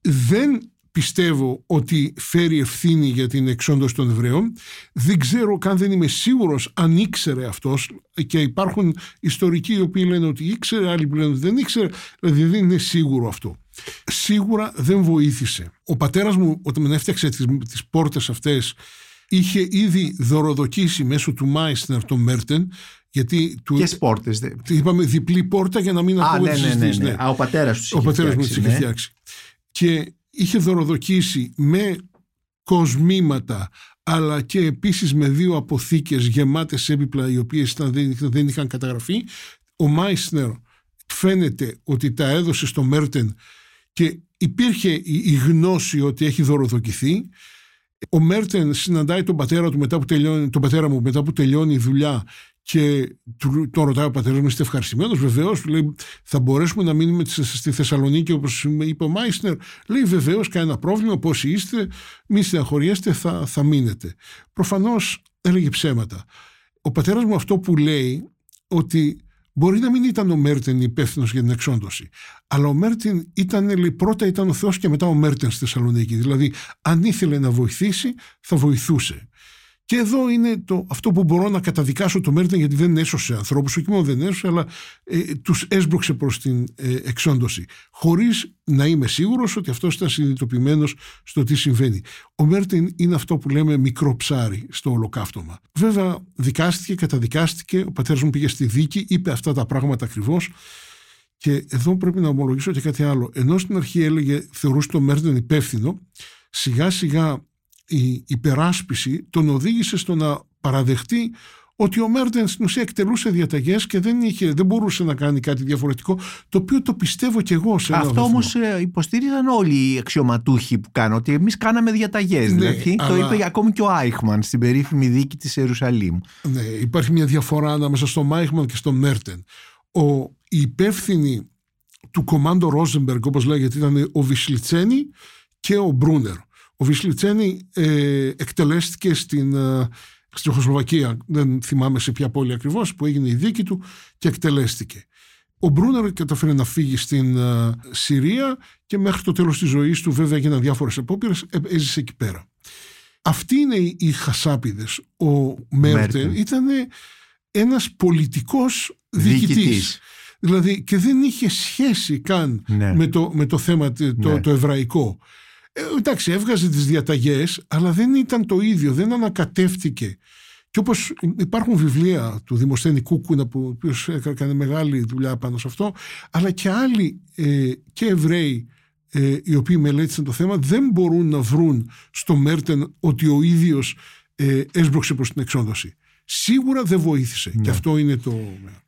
Δεν πιστεύω ότι φέρει ευθύνη για την εξόντωση των Εβραίων. Δεν ξέρω καν δεν είμαι σίγουρος αν ήξερε αυτός και υπάρχουν ιστορικοί οι οποίοι λένε ότι ήξερε, άλλοι που λένε ότι δεν ήξερε, δηλαδή δεν είναι σίγουρο αυτό. Σίγουρα δεν βοήθησε. Ο πατέρας μου όταν με έφτιαξε τις, τις πόρτες αυτές είχε ήδη δωροδοκίσει μέσω του Μάισνερ τον Μέρτεν γιατί του, Ποιες πόρτες Είπαμε διπλή πόρτα για να μην ακούω ναι, ναι, ναι, ναι, Α, ο πατέρας τους Ο πατέρας μου τις είχε ναι. φτιάξει. Και είχε δωροδοκίσει με κοσμήματα αλλά και επίσης με δύο αποθήκες γεμάτες έπιπλα οι οποίες ήταν, δεν, είχαν καταγραφεί. Ο Μάισνερ φαίνεται ότι τα έδωσε στο Μέρτεν και υπήρχε η γνώση ότι έχει δωροδοκηθεί. Ο Μέρτεν συναντάει τον πατέρα, του μετά που τελειώνει, τον πατέρα μου μετά που τελειώνει η δουλειά και του, τον ρωτάει ο πατέρα μου, είστε ευχαριστημένος; Βεβαίως, λέει, θα μπορέσουμε να μείνουμε στη Θεσσαλονίκη όπως είπε ο Μάισνερ. Λέει, βεβαίως, κανένα πρόβλημα, πώ είστε, μη στεναχωριέστε, θα, θα μείνετε. Προφανώς έλεγε ψέματα. Ο πατέρας μου αυτό που λέει, ότι μπορεί να μην ήταν ο Μέρτεν υπεύθυνος για την εξόντωση, αλλά ο Μέρτεν ήταν, λέει, πρώτα ήταν ο Θεός και μετά ο Μέρτεν στη Θεσσαλονίκη. Δηλαδή, αν ήθελε να βοηθήσει, θα βοηθούσε. Και εδώ είναι το, αυτό που μπορώ να καταδικάσω το Μέρτεν γιατί δεν έσωσε ανθρώπους, όχι μόνο δεν έσωσε, αλλά ε, τους έσπρωξε προς την ε, εξόντωση. Χωρίς να είμαι σίγουρος ότι αυτός ήταν συνειδητοποιημένος στο τι συμβαίνει. Ο Μέρτεν είναι αυτό που λέμε μικρό ψάρι στο ολοκαύτωμα. Βέβαια, δικάστηκε, καταδικάστηκε, ο πατέρας μου πήγε στη δίκη, είπε αυτά τα πράγματα ακριβώς. Και εδώ πρέπει να ομολογήσω και κάτι άλλο. Ενώ στην αρχή έλεγε, θεωρούσε το Μέρτεν υπεύθυνο, σιγά σιγά η υπεράσπιση τον οδήγησε στο να παραδεχτεί ότι ο Μέρτεν στην ουσία εκτελούσε διαταγές και δεν, είχε, δεν μπορούσε να κάνει κάτι διαφορετικό, το οποίο το πιστεύω και εγώ σε Αυτό όμως ε, υποστήριζαν όλοι οι αξιωματούχοι που κάνουν, ότι εμείς κάναμε διαταγές. Ναι, δηλαδή, Το είπε ακόμη και ο Άιχμαν στην περίφημη δίκη της Ιερουσαλήμ. Ναι, υπάρχει μια διαφορά ανάμεσα στον Άιχμαν και στον Μέρτεν. Ο, οι υπεύθυνοι του κομμάντο Ρόζεμπεργκ, όπως λέγεται, ήταν ο Βισλιτσένη και ο Μπρούνερ. Ο Βισλιτσένη ε, εκτελέστηκε στην, ε, Τσεχοσλοβακία, δεν θυμάμαι σε ποια πόλη ακριβώς, που έγινε η δίκη του και εκτελέστηκε. Ο Μπρούνερ καταφέρει να φύγει στην ε, Συρία και μέχρι το τέλος της ζωής του βέβαια έγιναν διάφορες επόπειρες, ε, έζησε εκεί πέρα. Αυτοί είναι οι χασάπιδες. Ο Μέρτεν ήταν ένας πολιτικός διοικητής. Δηλαδή και δεν είχε σχέση καν ναι. με, το, με το θέμα το, ναι. το εβραϊκό. Ε, εντάξει, έβγαζε τις διαταγές, αλλά δεν ήταν το ίδιο, δεν ανακατεύτηκε. Και όπως υπάρχουν βιβλία του Δημοσθένη Κούκουνα, που ο οποίος έκανε μεγάλη δουλειά πάνω σε αυτό, αλλά και άλλοι ε, και Εβραίοι ε, οι οποίοι μελέτησαν το θέμα, δεν μπορούν να βρουν στο Μέρτεν ότι ο ίδιος ε, έσπρωξε προς την εξόδωση. Σίγουρα δεν βοήθησε. Και ναι. αυτό είναι το...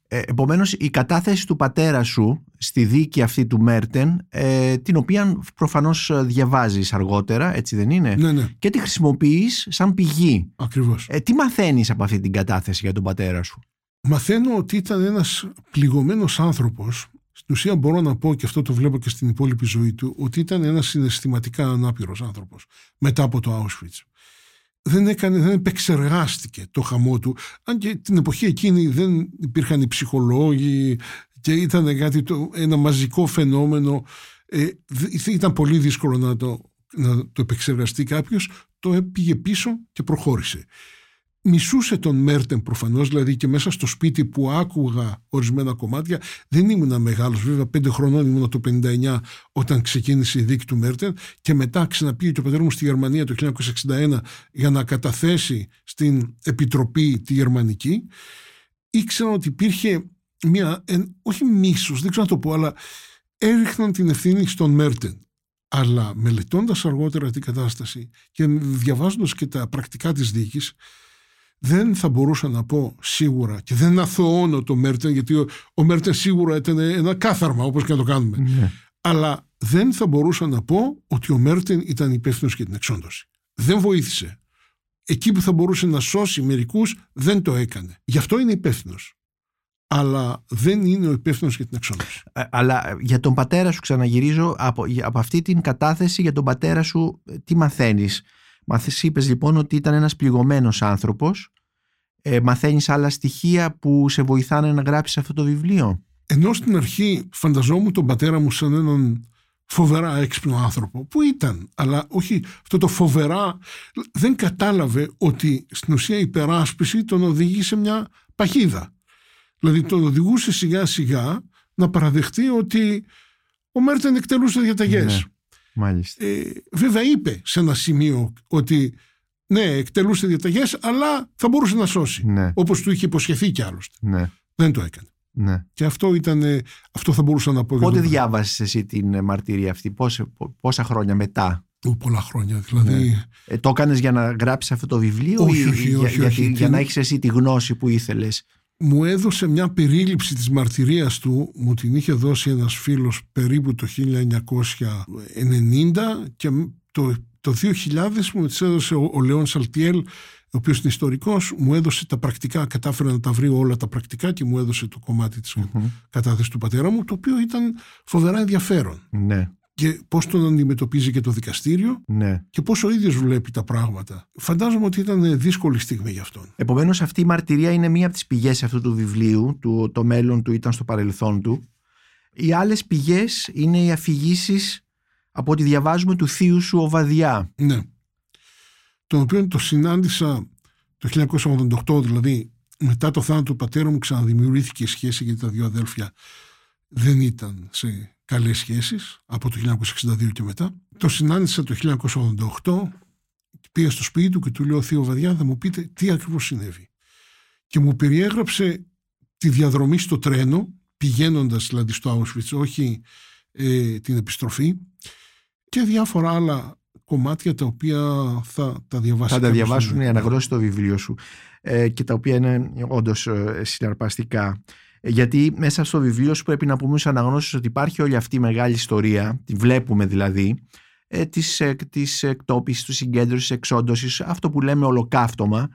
Ε, επομένως η κατάθεση του πατέρα σου στη δίκη αυτή του Μέρτεν ε, την οποία προφανώς διαβάζεις αργότερα έτσι δεν είναι; Ναι, ναι. και τη χρησιμοποιείς σαν πηγή. Ακριβώς. Ε, Τι μαθαίνεις από αυτή την κατάθεση για τον πατέρα σου; Μαθαίνω ότι ήταν ένας πληγωμένος άνθρωπος. Στην ουσία μπορώ να πω και αυτό το βλέπω και στην υπόλοιπη ζωή του ότι ήταν ένας συναισθηματικά ανάπηρος άνθρωπος μετά από το Auschwitz δεν, έκανε, δεν επεξεργάστηκε το χαμό του. Αν και την εποχή εκείνη δεν υπήρχαν οι ψυχολόγοι και ήταν κάτι το, ένα μαζικό φαινόμενο. Ε, ήταν πολύ δύσκολο να το, να το επεξεργαστεί κάποιος. Το πήγε πίσω και προχώρησε. Μισούσε τον Μέρτεν προφανώς, δηλαδή και μέσα στο σπίτι που άκουγα ορισμένα κομμάτια, δεν ήμουν μεγάλος, βέβαια πέντε χρονών ήμουν το 59 όταν ξεκίνησε η δίκη του Μέρτεν και μετά ξαναπήγε και ο πατέρας μου στη Γερμανία το 1961 για να καταθέσει στην Επιτροπή τη Γερμανική. Ήξερα ότι υπήρχε μια, όχι μίσος, δεν ξέρω να το πω, αλλά έριχναν την ευθύνη στον Μέρτεν. Αλλά μελετώντας αργότερα την κατάσταση και διαβάζοντας και τα πρακτικά της δίκης, δεν θα μπορούσα να πω σίγουρα και δεν αθωώνω το Μέρτεν γιατί ο, ο Μέρτεν σίγουρα ήταν ένα κάθαρμα όπως και να το κάνουμε. Ναι. Αλλά δεν θα μπορούσα να πω ότι ο Μέρτεν ήταν υπεύθυνος για την εξόντωση. Δεν βοήθησε. Εκεί που θα μπορούσε να σώσει μερικούς δεν το έκανε. Γι' αυτό είναι υπεύθυνος. Αλλά δεν είναι ο υπεύθυνος για την εξόντωση. Ε, αλλά για τον πατέρα σου ξαναγυρίζω από, από αυτή την κατάθεση για τον πατέρα σου τι μαθαίνεις; Μαθες, είπες λοιπόν ότι ήταν ένας πληγωμένος άνθρωπος. Ε, μαθαίνεις άλλα στοιχεία που σε βοηθάνε να γράψεις αυτό το βιβλίο; Ενώ στην αρχή φανταζόμουν τον πατέρα μου σαν έναν φοβερά έξυπνο άνθρωπο που ήταν αλλά όχι αυτό το φοβερά δεν κατάλαβε ότι στην ουσία η υπεράσπιση τον οδηγεί σε μια παχίδα δηλαδή τον οδηγούσε σιγά σιγά να παραδεχτεί ότι ο Μέρτεν εκτελούσε διαταγές ναι. Μάλιστα. Ε, βέβαια είπε σε ένα σημείο ότι ναι, εκτελούσε διαταγές, αλλά θα μπορούσε να σώσει. Ναι. Όπως του είχε υποσχεθεί κι άλλωστε. Ναι. Δεν το έκανε. Ναι. Και αυτό ήταν, αυτό θα μπορούσα να πω. Πότε διάβασες εσύ την ε, μαρτυρία αυτή, πόσα, πόσα χρόνια μετά; Ο, πολλά χρόνια δηλαδή. Ναι. Ε, το έκανες για να γράψεις αυτό το βιβλίο όχι, ή όχι, όχι, για, όχι, για να έχεις εσύ τη γνώση που ήθελες; Μου έδωσε μια περίληψη της μαρτυρίας του, μου την είχε δώσει ένας φίλος περίπου το 1990 και το, το 2000 μου τις έδωσε ο, ο Λεόν Σαλτιέλ, ο οποίος είναι ιστορικός, μου έδωσε τα πρακτικά, κατάφερε να τα βρει όλα τα πρακτικά και μου έδωσε το κομμάτι της mm κατάθεσης του πατέρα μου, το οποίο ήταν φοβερά ενδιαφέρον. Ναι και πώς τον αντιμετωπίζει και το δικαστήριο ναι. και πώς ο ίδιος βλέπει τα πράγματα. Φαντάζομαι ότι ήταν δύσκολη στιγμή για αυτόν. Επομένως αυτή η μαρτυρία είναι μία από τις πηγές αυτού του βιβλίου, του, το μέλλον του ήταν στο παρελθόν του. Οι άλλες πηγές είναι οι αφηγήσεις από ό,τι διαβάζουμε του θείου σου Οβαδιά. Ναι. Τον οποίο το συνάντησα το 1988, δηλαδή μετά το θάνατο του πατέρα μου ξαναδημιουργήθηκε η σχέση γιατί τα δύο αδέλφια δεν ήταν σε καλές σχέσεις από το 1962 και μετά. Το συνάντησα το 1988, πήγα στο σπίτι του και του λέω Θείο Βαδιά θα μου πείτε τι ακριβώς συνέβη. Και μου περιέγραψε τη διαδρομή στο τρένο, πηγαίνοντας δηλαδή στο Auschwitz, όχι ε, την επιστροφή και διάφορα άλλα κομμάτια τα οποία θα τα διαβάσει. Θα τα διαβάσουν οι αναγνώσεις στο βιβλίο σου ε, και τα οποία είναι όντως ε, συναρπαστικά. Γιατί μέσα στο βιβλίο σου πρέπει να πούμε στους αναγνώσεις ότι υπάρχει όλη αυτή η μεγάλη ιστορία, τη βλέπουμε δηλαδή, ε, της, ε, της εκτόπισης, του συγκέντρωσης, εξόντωσης, αυτό που λέμε ολοκαύτωμα,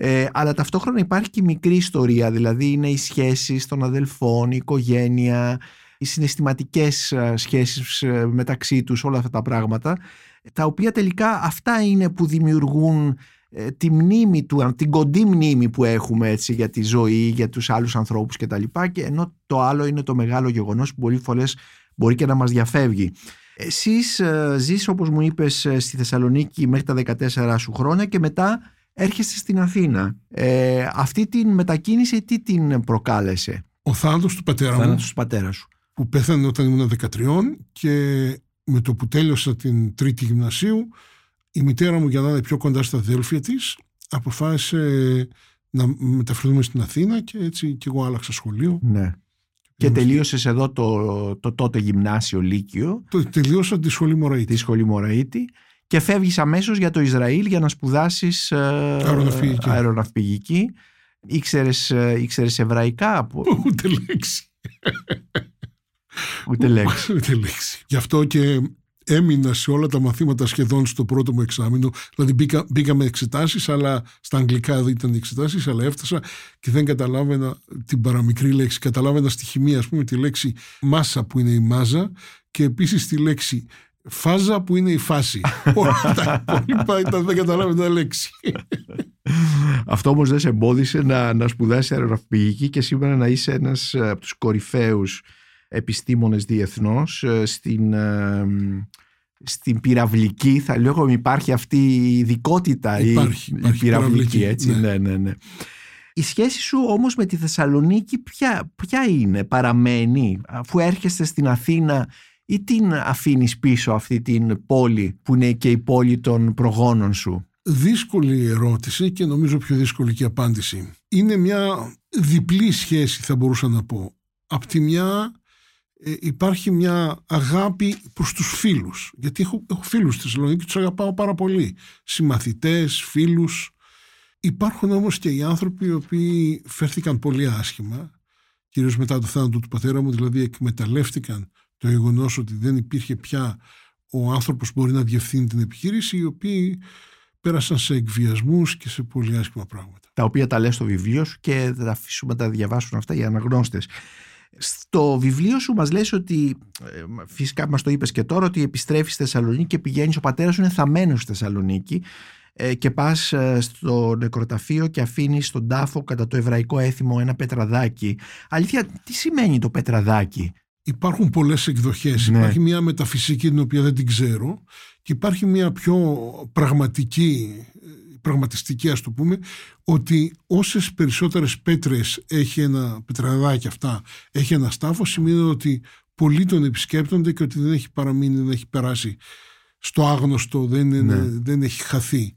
ε, αλλά ταυτόχρονα υπάρχει και η μικρή ιστορία, δηλαδή είναι οι σχέσεις των αδελφών, η οικογένεια, οι συναισθηματικές ε, σχέσεις ε, μεταξύ τους, όλα αυτά τα πράγματα, τα οποία τελικά αυτά είναι που δημιουργούν ε, τη μνήμη του, την κοντή μνήμη που έχουμε έτσι για τη ζωή, για τους άλλους ανθρώπους και τα λοιπά και ενώ το άλλο είναι το μεγάλο γεγονός που πολλοί φορές μπορεί και να μας διαφεύγει. Εσείς ε, ζεις όπως μου είπες ε, στη Θεσσαλονίκη μέχρι τα 14 σου χρόνια και μετά έρχεσαι στην Αθήνα. Ε, αυτή την μετακίνηση τι την προκάλεσε; Ο θάνατος του πατέρα ο μου. του πατέρα σου. Που πέθανε όταν ήμουν 13 και με το που τέλειωσα την τρίτη γυμνασίου η μητέρα μου για να είναι πιο κοντά στα αδέλφια της αποφάσισε να μεταφερθούμε στην Αθήνα και έτσι και εγώ άλλαξα σχολείο. Ναι. Και τελείωσες εδώ το, το τότε γυμνάσιο Λύκειο. Το, τελείωσα τη σχολή Μωραήτη. Τη σχολή Μωραήτη. Και φεύγεις αμέσως για το Ισραήλ για να σπουδάσεις ε, αεροναυπηγική. αεροναυπηγική. Ήξερες, ε, ήξερες εβραϊκά. Ούτε λέξη. Ούτε λέξη. Ούτε λέξη. Γι' αυτό και έμεινα σε όλα τα μαθήματα σχεδόν στο πρώτο μου εξάμεινο. Δηλαδή μπήκα, μπήκα με εξετάσεις, αλλά στα αγγλικά δεν ήταν οι εξετάσεις, αλλά έφτασα και δεν καταλάβαινα την παραμικρή λέξη. Καταλάβαινα στη χημεία, ας πούμε, τη λέξη μάσα που είναι η μάζα και επίσης τη λέξη φάζα που είναι η φάση. όλα τα υπόλοιπα ήταν, δεν καταλάβαινα λέξη. Αυτό όμως δεν σε εμπόδισε να, να σπουδάσεις αεροναυπηγική και σήμερα να είσαι ένας από τους κορυφαίους επιστήμονες διεθνώς ε, στην, ε, στην πυραυλική, θα λέω υπάρχει αυτή η ειδικότητα υπάρχει, η, υπάρχει η πυραυλική, έτσι, ναι. ναι, ναι, ναι. Η σχέση σου όμως με τη Θεσσαλονίκη ποια, ποια είναι, παραμένει, αφού έρχεστε στην Αθήνα ή την αφήνεις πίσω αυτή την πόλη που είναι και η πόλη των προγόνων σου; Δύσκολη ερώτηση και νομίζω πιο δύσκολη και απάντηση. Είναι μια διπλή σχέση θα μπορούσα να πω. Απ' τη μια ε, υπάρχει μια αγάπη προς τους φίλους. Γιατί έχω, έχω φίλους στη Θεσσαλονίκη και τους αγαπάω πάρα πολύ. Συμμαθητές, φίλους. Υπάρχουν όμως και οι άνθρωποι οι οποίοι φέρθηκαν πολύ άσχημα, κυρίως μετά το θάνατο του πατέρα μου, δηλαδή εκμεταλλεύτηκαν το γεγονός ότι δεν υπήρχε πια ο άνθρωπος που μπορεί να διευθύνει την επιχείρηση, οι οποίοι πέρασαν σε εκβιασμούς και σε πολύ άσχημα πράγματα. Τα οποία τα λες στο βιβλίο σου και θα αφήσουμε να τα διαβάσουν αυτά οι αναγνώστες. Στο βιβλίο σου μας λες ότι, ε, φυσικά μας το είπες και τώρα, ότι επιστρέφεις στη Θεσσαλονίκη και πηγαίνεις, ο πατέρας σου είναι θαμένος στη Θεσσαλονίκη ε, και πας ε, στο νεκροταφείο και αφήνεις στον τάφο κατά το εβραϊκό έθιμο ένα πετραδάκι. Αλήθεια, τι σημαίνει το πετραδάκι; Υπάρχουν πολλές εκδοχές. Ναι. Υπάρχει μια μεταφυσική την οποία δεν την ξέρω και υπάρχει μια πιο πραγματική, πραγματιστική ας το πούμε, ότι όσες περισσότερες πέτρες έχει ένα πετραδάκι αυτά, έχει ένα στάφο, σημαίνει ότι πολλοί τον επισκέπτονται και ότι δεν έχει παραμείνει, δεν έχει περάσει στο άγνωστο, δεν, είναι, Ναι. δεν έχει χαθεί.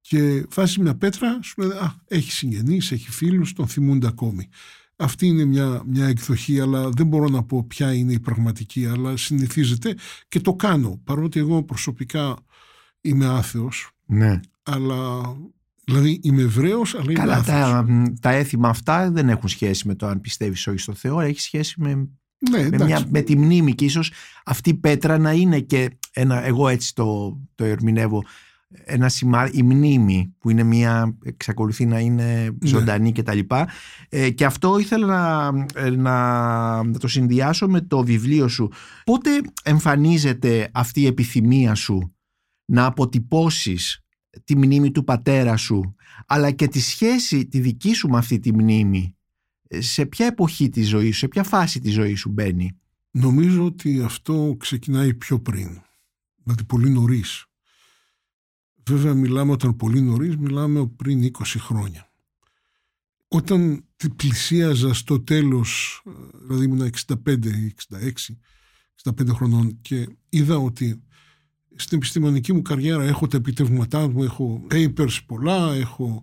Και βάζει μια πέτρα, σου λέει, α, έχει συγγενείς, έχει φίλους, τον θυμούνται ακόμη. Αυτή είναι μια, μια εκδοχή, αλλά δεν μπορώ να πω ποια είναι η πραγματική, αλλά συνηθίζεται και το κάνω. Παρότι εγώ προσωπικά είμαι άθεος, Ναι. αλλά δηλαδή είμαι Εβραίος, αλλά είμαι Καλά, άθεος. τα, τα έθιμα αυτά δεν έχουν σχέση με το αν πιστεύεις όχι στο Θεό, έχει σχέση με, Ναι, με, εντάξει. μια, με τη μνήμη και ίσως αυτή η πέτρα να είναι και ένα, εγώ έτσι το, το ερμηνεύω, ένα σημάδι, η μνήμη που είναι μια, εξακολουθεί να είναι ζωντανή και τα λοιπά. Ε, και αυτό ήθελα να, ε, να, να το συνδυάσω με το βιβλίο σου. Πότε εμφανίζεται αυτή η επιθυμία σου να αποτυπώσεις τη μνήμη του πατέρα σου αλλά και τη σχέση τη δική σου με αυτή τη μνήμη Ε, σε ποια εποχή της ζωής σου, σε ποια φάση της ζωής σου μπαίνει. Νομίζω ότι αυτό ξεκινάει πιο πριν. Δηλαδή πολύ νωρίς. Βέβαια μιλάμε όταν πολύ νωρίς, μιλάμε πριν 20 χρόνια. Όταν τη πλησίαζα στο τέλος, ε, δηλαδή ήμουν 65 ή 66, 65 χρονών και είδα ότι στην επιστημονική μου καριέρα έχω τα επιτεύγματά μου, έχω papers πολλά, έχω...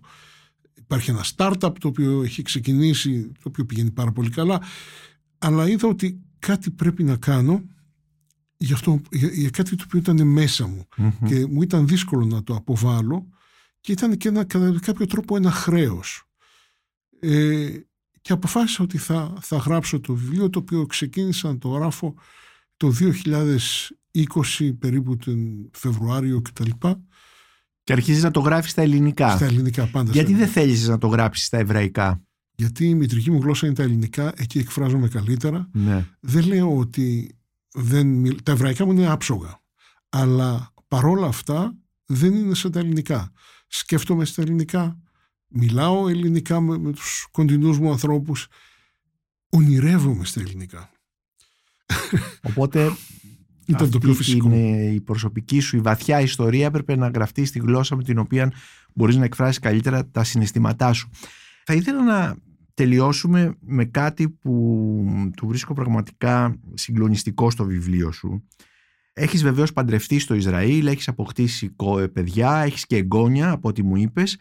υπάρχει ένα startup το οποίο έχει ξεκινήσει, το οποίο πηγαίνει πάρα πολύ καλά, αλλά είδα ότι κάτι πρέπει να κάνω για, αυτό, για, για κάτι το οποίο ήταν μέσα μου και μου ήταν δύσκολο να το αποβάλω και ήταν και ένα, κατά κάποιο τρόπο ένα χρέος. Ε, και αποφάσισα ότι θα, θα γράψω το βιβλίο το οποίο ξεκίνησα να το γράφω το 2020 περίπου τον Φεβρουάριο κτλ. Και αρχίζεις να το γράφεις στα ελληνικά. Στα ελληνικά πάντα. στα Γιατί δεν ελληνικά. θέλεις να το γράψεις στα εβραϊκά; Γιατί η μητρική μου γλώσσα είναι τα ελληνικά, εκεί εκφράζομαι καλύτερα. Ναι. Δεν λέω ότι δεν, μιλ- τα εβραϊκά μου είναι άψογα. Αλλά παρόλα αυτά δεν είναι σαν τα ελληνικά. Σκέφτομαι στα ελληνικά, μιλάω ελληνικά με, με τους κοντινούς μου ανθρώπους, ονειρεύομαι στα ελληνικά. Οπότε Ήταν το αυτή πιο φυσικό. είναι η προσωπική σου, η βαθιά ιστορία έπρεπε να γραφτεί στη γλώσσα με την οποία μπορείς να εκφράσεις καλύτερα τα συναισθήματά σου. Θα ήθελα να τελειώσουμε με κάτι που του βρίσκω πραγματικά συγκλονιστικό στο βιβλίο σου. Έχεις βεβαίως παντρευτεί στο Ισραήλ, έχεις αποκτήσει κο- παιδιά, έχεις και εγγόνια από ό,τι μου είπες.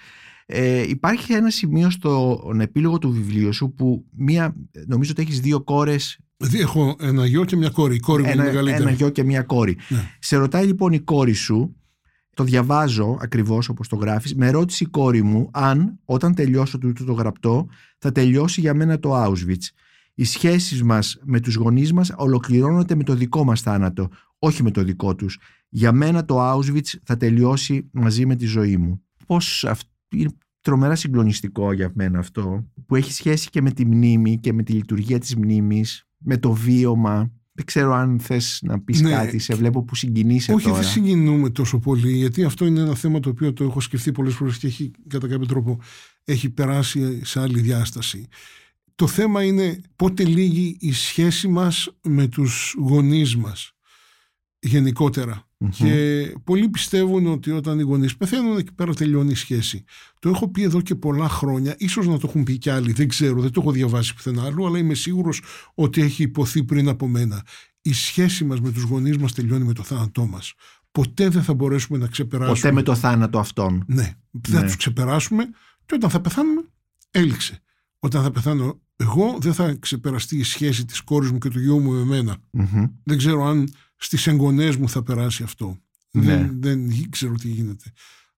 Ε, υπάρχει ένα σημείο στον επίλογο του βιβλίου σου που μία, νομίζω ότι έχεις δύο κόρες Δηλαδή έχω ένα γιο και μια κόρη. Η κόρη μου είναι ένα, μεγαλύτερη. ένα γιο και μία κόρη. Ναι. Σε ρωτάει λοιπόν η κόρη σου, το διαβάζω ακριβώς όπως το γράφεις, με ρώτησε η κόρη μου αν όταν τελειώσω τούτο το γραπτό θα τελειώσει για μένα το Auschwitz. Οι σχέσεις μας με τους γονείς μας ολοκληρώνονται με το δικό μας θάνατο, όχι με το δικό τους. Για μένα το Auschwitz θα τελειώσει μαζί με τη ζωή μου. Πώς αυτό είναι τρομερά συγκλονιστικό για μένα αυτό, που έχει σχέση και με τη μνήμη και με τη λειτουργία της μνήμης, με το βίωμα. Δεν ξέρω αν θες να πεις Ναι. κάτι, σε βλέπω που συγκινείσαι Όχι, τώρα. δεν συγκινούμε τόσο πολύ, γιατί αυτό είναι ένα θέμα το οποίο το έχω σκεφτεί πολλές φορές και έχει, κατά κάποιο τρόπο έχει περάσει σε άλλη διάσταση. Το θέμα είναι πότε λύγει η σχέση μας με τους γονείς μας. Γενικότερα. Και πολλοί πιστεύουν ότι όταν οι γονείς πεθαίνουν εκεί πέρα τελειώνει η σχέση. Το έχω πει εδώ και πολλά χρόνια, ίσως να το έχουν πει κι άλλοι, δεν ξέρω, δεν το έχω διαβάσει πουθενά άλλο, αλλά είμαι σίγουρος ότι έχει υποθεί πριν από μένα. Η σχέση μας με τους γονείς μας τελειώνει με το θάνατό μας. Ποτέ δεν θα μπορέσουμε να ξεπεράσουμε. Ποτέ με το θάνατο αυτόν. Ναι, δεν θα τους ξεπεράσουμε και όταν θα πεθάνουμε έληξε. Όταν θα πεθάνω εγώ δεν θα ξεπεραστεί η σχέση της κόρης μου και του γιού μου με μενα Δεν ξέρω αν στις εγγονές μου θα περάσει αυτό. Ναι. Δεν, δεν ξέρω τι γίνεται.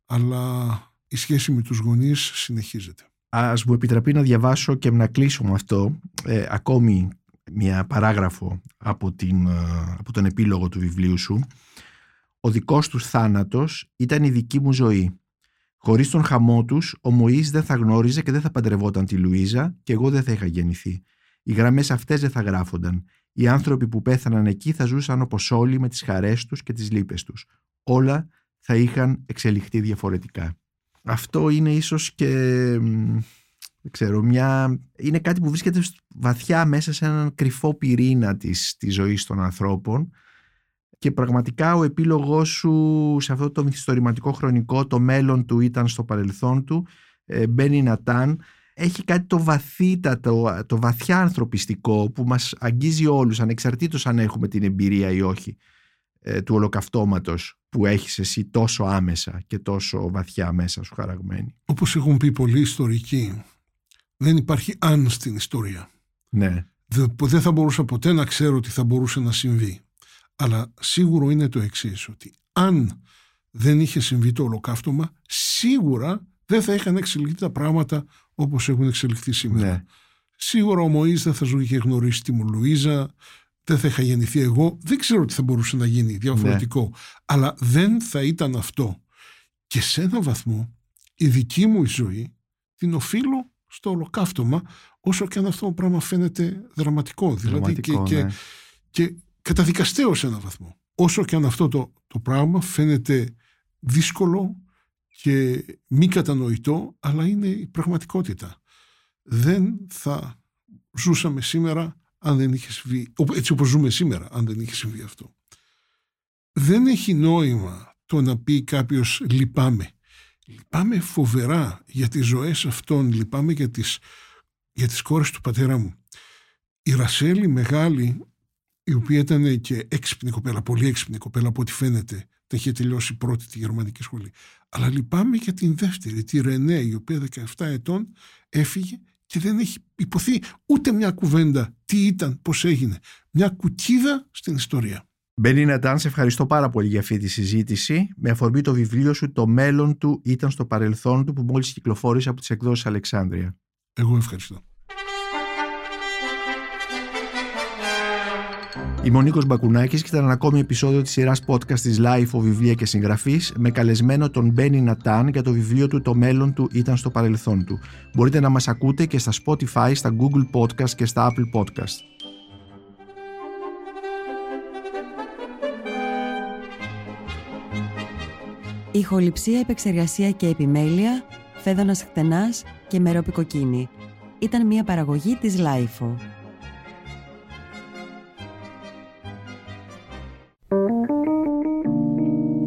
Αλλά η σχέση με τους γονείς συνεχίζεται. Ας μου επιτραπεί να διαβάσω και να κλείσω με αυτό ε, ακόμη μια παράγραφο από, την, ε, από τον επίλογο του βιβλίου σου. Ο δικός τους θάνατος ήταν η δική μου ζωή. Χωρίς τον χαμό τους, ο Μωής δεν θα γνώριζε και δεν θα παντρευόταν τη Λουίζα και εγώ δεν θα είχα γεννηθεί. Οι γραμμές αυτές δεν θα γράφονταν. Οι άνθρωποι που πέθαναν εκεί θα ζούσαν όπως όλοι με τις χαρές τους και τις λύπες τους. Όλα θα είχαν εξελιχθεί διαφορετικά. Αυτό είναι ίσως και δεν ξέρω, μια... είναι κάτι που βρίσκεται βαθιά μέσα σε έναν κρυφό πυρήνα της, της ζωής των ανθρώπων και πραγματικά ο επίλογός σου σε αυτό το μυθιστορηματικό χρονικό το μέλλον του ήταν στο παρελθόν του ε, Μπένι Νατάν έχει κάτι το βαθύτατο, το βαθιά ανθρωπιστικό που μας αγγίζει όλους ανεξαρτήτως αν έχουμε την εμπειρία ή όχι ε, του ολοκαυτώματος που έχεις εσύ τόσο άμεσα και τόσο βαθιά μέσα σου χαραγμένη. Όπως έχουν πει πολλοί ιστορικοί, δεν υπάρχει αν στην ιστορία. Ναι. Δεν θα μπορούσα ποτέ να ξέρω ότι θα μπορούσε να συμβεί. Αλλά σίγουρο είναι το εξής ότι αν δεν είχε συμβεί το ολοκαύτωμα, σίγουρα δεν θα είχαν εξελιχθεί τα πράγματα όπως έχουν εξελιχθεί σήμερα. Ναι. Σίγουρα ο Μωής δεν θα είχε γνωρίσει τη μου Λουίζα, δεν θα είχα γεννηθεί εγώ, δεν ξέρω τι θα μπορούσε να γίνει διαφορετικό. Ναι. Αλλά δεν θα ήταν αυτό. Και σε ένα βαθμό η δική μου η ζωή την οφείλω στο ολοκαύτωμα όσο και αν αυτό το πράγμα φαίνεται δραματικό. Δηλαδή και, Δραματικό, και, ναι. και καταδικαστέω σε έναν βαθμό. Όσο και αν αυτό το, το πράγμα φαίνεται δύσκολο και μη κατανοητό, αλλά είναι η πραγματικότητα. Δεν θα ζούσαμε σήμερα αν δεν είχες συμβεί, έτσι όπως ζούμε σήμερα, αν δεν είχες συμβεί αυτό. Δεν έχει νόημα το να πει κάποιος λυπάμαι. Λυπάμαι φοβερά για τις ζωές αυτών, λυπάμαι για τις, για τις κόρες του πατέρα μου. Η Ρασέλη μεγάλη, η οποία ήταν και έξυπνη κοπέλα, πολύ έξυπνη κοπέλα από ό,τι φαίνεται, τα είχε τελειώσει πρώτη τη γερμανική σχολή. Αλλά λυπάμαι για την δεύτερη, τη Ρενέ, η οποία 17 ετών έφυγε και δεν έχει υποθεί ούτε μια κουβέντα τι ήταν, πώς έγινε. Μια κουκίδα στην ιστορία. Μπένι Νατάν, σε ευχαριστώ πάρα πολύ για αυτή τη συζήτηση. Με αφορμή το βιβλίο σου «Το μέλλον του ήταν στο παρελθόν του» που μόλις κυκλοφόρησε από τις εκδόσεις Αλεξάνδρεια. Εγώ ευχαριστώ. Είμαι ο Νίκος Μπακουνάκης και ήταν ένα ακόμη επεισόδιο της σειράς podcast της Life of Βιβλία και Συγγραφής με καλεσμένο τον Μπένι Νατάν για το βιβλίο του «Το μέλλον του ήταν στο παρελθόν του». Μπορείτε να μας ακούτε και στα Spotify, στα Google Podcast και στα Apple Podcast. Ηχοληψία, επεξεργασία και επιμέλεια, Φαίδωνας Χτενάς και Μερόπη Κοκκίνη. Ήταν μια παραγωγή της LiFO.